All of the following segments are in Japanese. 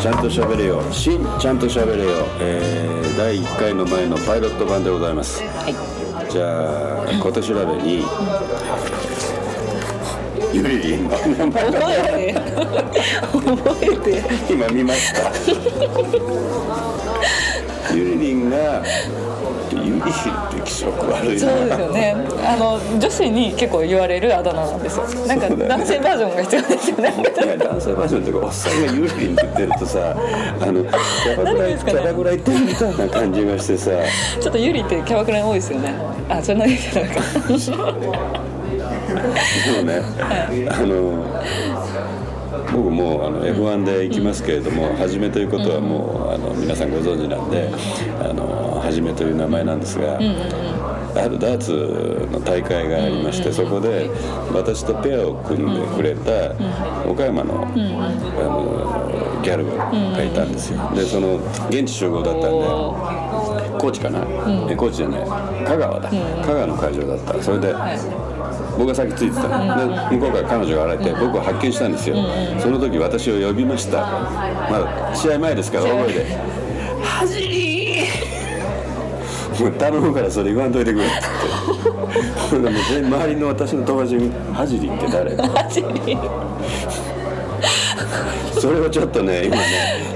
ちゃんと喋れよ。新ちゃんと喋れよ、えー、第1回の前のパイロット版でございます。はい。じゃあ小手調べにゆりりん。の名前覚えて覚えて今見ました。ゆりりんがゆりりんって気色悪いそうなですよね。あの女子に結構言われるあだ名なんですよ。なんか男性バージョンが必要ですよね。いや男性バージョンというかおっさんがゆりりんって言ってるとさ あのキャバクラキャバクラ行ってるみたいな感じがしてさ。ちょっとユリってキャバクラに多いですよね。あそれの意味なんか。そうね、あの僕もうあの F1 で行きますけれども、はじめということはもうあの皆さんご存知なんで、あのはじめという名前なんですが、あるダーツの大会がありまして、そこで私とペアを組んでくれた岡山の,、あのギャルがいたんですよ。でその現地集合だったんでお高知かな、え高知じゃない。香川だ、香川の会場だった。それで、僕がさっきついてた。の、で向こうから彼女が現れて僕を発見したんですよ、その時私を呼びました。まだ試合前ですから大声で「はじりー!」頼むからそれ言わんといてくれって。ほんでもう全員周りの私の友達に「はじりって誰?」それをちょっとね今ね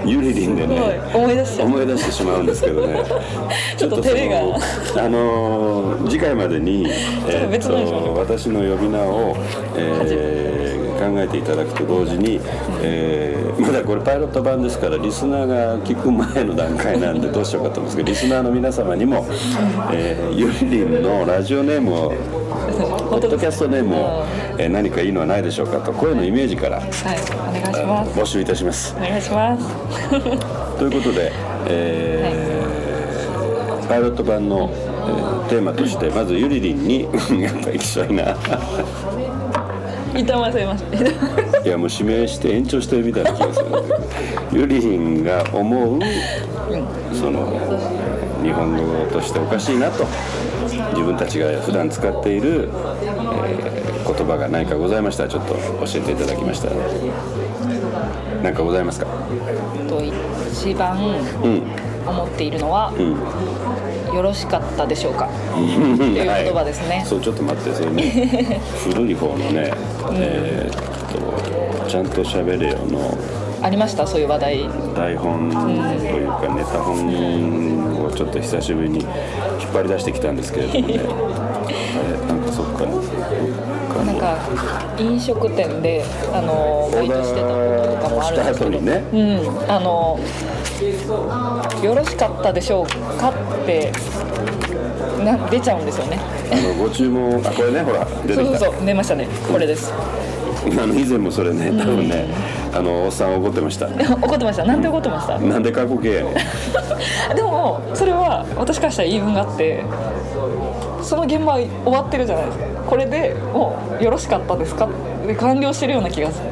ゆりりんでね思い出し思い出してしまうんですけどね。ちょっと照れが。あのー次回までに、えーっと私の呼び名を、えー考えていただくと同時に、えーまだこれパイロット版ですからリスナーが聞く前の段階なんで どうしようかと思うんですけどリスナーの皆様にも、えーゆりりんのラジオネームをポッドキャストネームを、えー何かいいのはないでしょうかと声のイメージからはいお願いします。募集いたします。お願いします。ということで、えーパイロット版の、えーテーマとしてまずゆりりんに やっぱりきしょいな。痛ませました。いやもう指名して延長してるみたいな気がするゆりりんが思うその日本語としておかしいなと自分たちが普段使っている、えー言葉が何かございましたらちょっと教えていただきましたら。何かございますか？と一番うん。思っているのはうん。よろしかったでしょうか？っていう言葉ですね、そうちょっと待ってそれね 古い方のね、えーっとちゃんと喋れよのありました？そういう話題。台本というかネタ本をちょっと久しぶりに引っ張り出してきたんですけれどもね。あれなんかそっかどっかのなんか飲食店であのバイトしてたこととかもあるんですけど。ね。うん。あのよろしかったでしょうかってな出ちゃうんですよね。あのご注文あこれねほら出てきた。そうそうそう出ましたね。これです。あの以前もそれね多分ね、あのおっさん怒ってました。怒ってました。なんで怒ってました？なんで過去形？やねんでもそれは私からしたら言い分があってその現場は終わってるじゃないですかこれでもうよろしかったですか？で完了してるような気がする。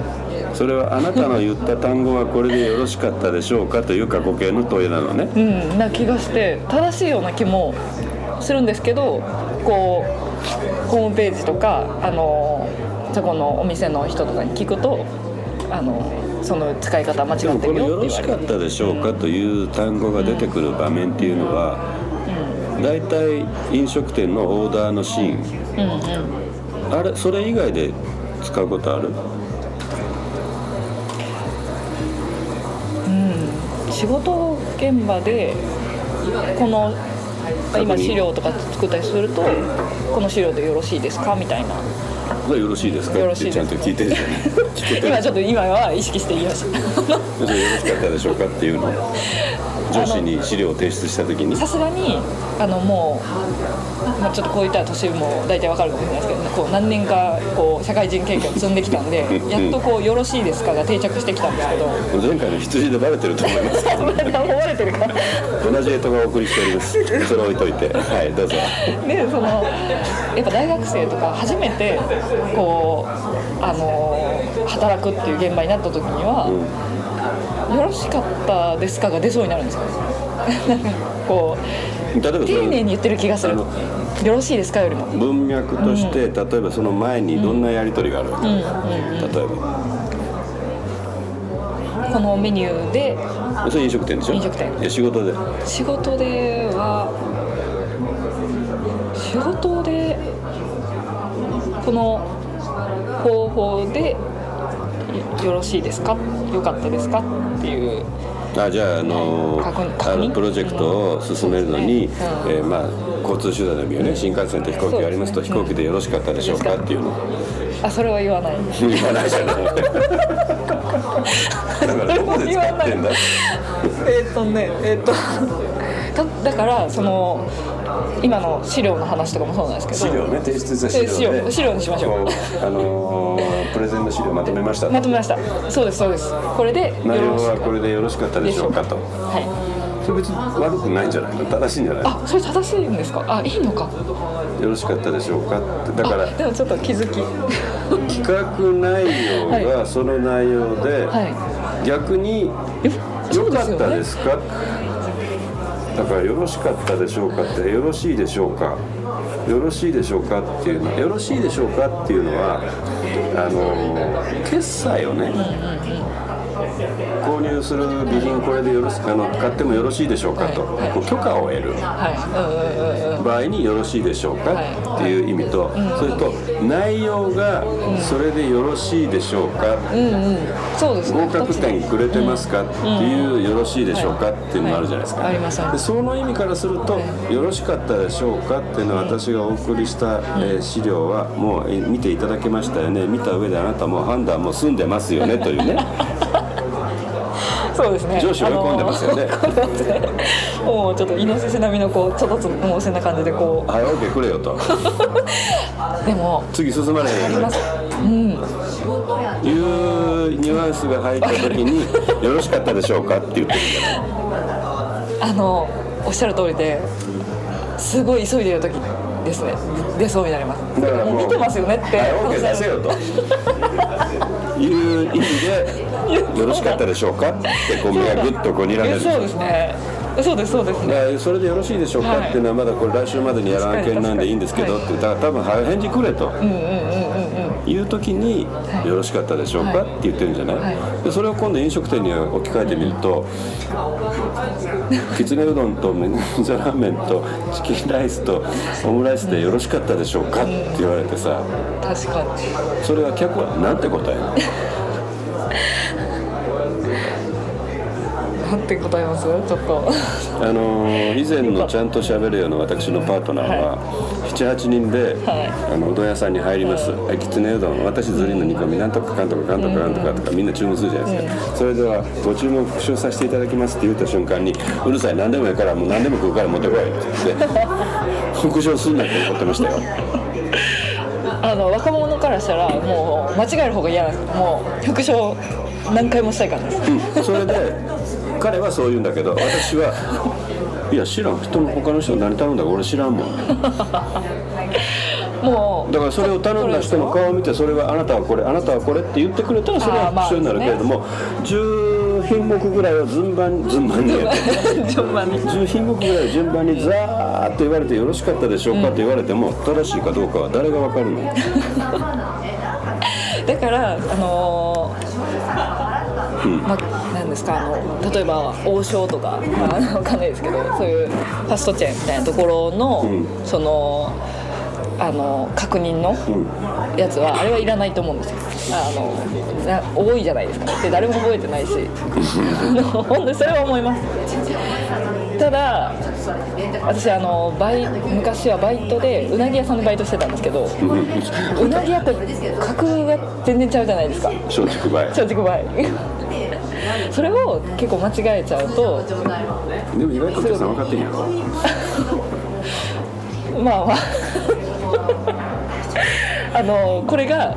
それはあなたの言った単語はこれでよろしかったでしょうかという過去形の問いなのね。うんな気がして正しいような気もするんですけどこうホームページとかあのそこのお店の人とかに聞くとあのその使い方間違ってるよって言われる。しかったでしょうかという単語が出てくる場面っていうのは大体飲食店のオーダーのシーン。うんうん。あれそれ以外で使うことある？仕事現場でこの今資料とか作ったりするとこの資料でよろしいですか？みたいな。これよろしいですか？よろしいです。ってちゃんと聞いてるじゃない。今ちょっと今は意識して言いました。よろしかったでしょうかっていうの。を上司に資料を提出した時に。さすがにあのもう、まあ、ちょっとこういったら年も大体わかるかもしれないですけど、こう何年かこう社会人経験を積んできたんで やっとこう「よろしいですか?」が定着してきたんですけど前回の羊でバレてると思いますけど思われてるか同じエトがお送りしております。それ置いといて。はいどうぞ。でそのやっぱ大学生とか初めてこうあの働くっていう現場になった時には「よろしかったですか?」が出そうになるんですよ。こう丁寧に言ってる気がする。あの「よろしいですか?」よりも。文脈として、例えばその前にどんなやり取りがあるわけ、例えば。このメニューでそれ飲食店でしょ？飲食店。いや仕事で。仕事では仕事でこの方法でよろしいですか？よかったですか？っていうあじゃあ、あのあ認。のプロジェクトを進めるのに、そうですねえーまあ、交通手段でもいいよね新幹線と飛行機がありますと、ね。飛行機でよろしかったでしょうか？っていうのあそれは言わない。言わないじゃない。だからどこで使ってんだ？えーっとねえーっと だだからその今の資料の話とかもそうなんですけど。資料ね提出した資料で資料にしましょう。こあのープレゼンの資料まとめました。まとめました。そうですそうです。これでよ内容はこれでよろしかったでしょうかと。はい。それ別に悪くないんじゃないの？正しいんじゃないの？あそれ正しいんですか？あいいのか。よろしかったでしょうか？ってだからあでもちょっと気づき。企画内容がその内容で、はい。逆にそうで良かったですか？だからよろしかったでしょうかってよろしいでしょうか。よろしいでしょうかっていうのよろしいでしょうかっていうのはあの決済をね購入する備品これでよろしあの買ってもよろしいでしょうかと、はい許可を得る。場合によろしいでしょうかっていう意味と、それと内容がそれでよろしいでしょうか、合格点くれてますかっていうよろしいでしょうかっていうのがあるじゃないですか、です。その意味からするとよろしかったでしょうかっていうのは私がお送りした、えー資料はもうえ見ていただけましたよね。見た上であなたもう判断も済んでますよねというね そうですね。上司追い込んでますよね。もうちょっとイノシシ並みのこうちょっともうそんな感じでこ早起きくれよと。う でも次進まれへんよねいうニュアンスが入った時によろしかったでしょうかって言ってるあのおっしゃる通りですごい急いでる時ですね。出そうになります。だからもう見てますよねって。はい、OK 出せよと いう意味でよろしかったでしょうか？ってこう目がぐっとこう睨んでるえそうですね。そうですそうですねそれでよろしいでしょうか？っていうのはまだこれ来週までにやらん案件なんでいいんですけどってだから多分早返事くれという時によろしかったでしょうか？って言ってるんじゃない？でそれを今度飲食店に置き換えてみるときつねうどんと麺座ラーメンとチキンライスとオムライスでよろしかったでしょうか？って言われてさ。確かに。それは客は何て答えるの？なんて答えます？ちょっと。あのー以前のちゃんと喋るような私のパートナーは78人で、はい。あのうどん屋さんに入ります「はい。きつねうどん。私ずりの煮込み。なんとかかんとかかんとかかんとか」とかみんな注文するじゃないですか、それではご注文復唱させていただきますって言った瞬間に「うるさい。何でもいいからもう何でも食うから持ってこい」って言って 復唱すんなって怒ってましたよ。あの若者からしたらもう間違える方が嫌なんです。もう復唱何回もしたいからです。うん。それで彼はそう言うんだけど私はいや知らん。人の他の人何頼んだか俺知らんもん。もうだからそれを頼んだ人の顔を見てそれはあなたはこれあなたはこれって言ってくれたらそれはあーまあ復唱になるけれども、10品目ぐらいを 順番に順番に順番に。10品目ぐらいを順番にザーッと言われてよろしかったでしょうかって言われても正しいかどうかは誰がわかるの？だからあのーまあ、なんですか？あの例えば王将とか、まあ、あのわかんないですけどそういうファストチェーンみたいなところの、そのあの確認のやつはあれはいらないと思うんですよ。あのな多いじゃないですか。で誰も覚えてないし。本当にそれは思います。ただ私あのバイ昔はバイトでうなぎ屋さんでバイトしてたんですけどうなぎ屋って格が全然ちゃうじゃないですか。松竹梅。松竹梅それを結構間違えちゃうとでも意外とお客さん分かってんやろ。まあまああのこれが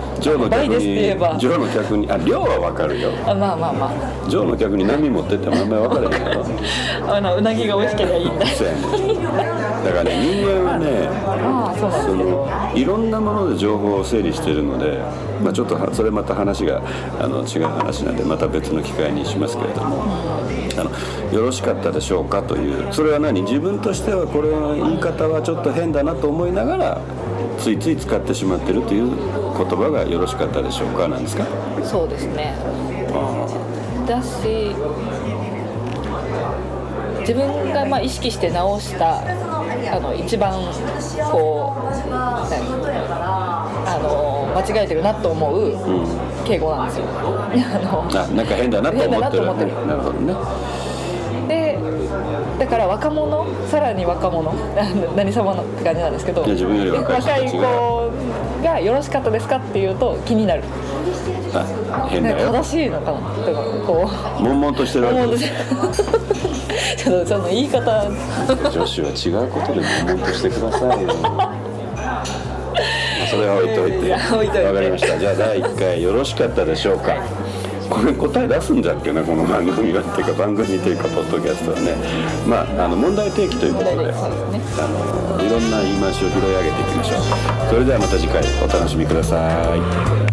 倍ですって言えにば。ジョーの客にあ量は分かるよ。あまあまあまあ。ジョーの客に波持ってってもあんまり分からへんやろ。あのうなぎが美味しければいいんだ。そうやねだからね人間はねああそうなんですそけどのいろんなもので情報を整理しているので、まあ、ちょっとはそれまた話があの違う話なんでまた別の機会にしますけれども。あのよろしかったでしょうかという。それは何？自分としてはこれの言い方はちょっと変だなと思いながらついつい使ってしまってるという言葉がよろしかったでしょうか？なんですか？そうですね。だし自分がまあ意識して直したあの一番こう何？あの間違えてるなと思う敬語なんですよ。あのあなんか変だなと思ってる。変だなる。ほどね。でだから若者さらに若者 何様のって感じなんですけど自分より若い子がよろしかったですかっていうと気になる。あ変だよ。正しいのかなとかこう。悶々としてるわけ。ちょっとその言い方。女子は違うことで悶々としてくださいよ。それは置いといて。い や置いといて。わかりました。じゃあ第1回よろしかったでしょうかこれ答え出すんだっけなこの番組はっていうか番組というかポッドキャストはね。まああの問題提起ということでね。あのいろんな言い回しを拾い上げていきましょう。それではまた次回お楽しみください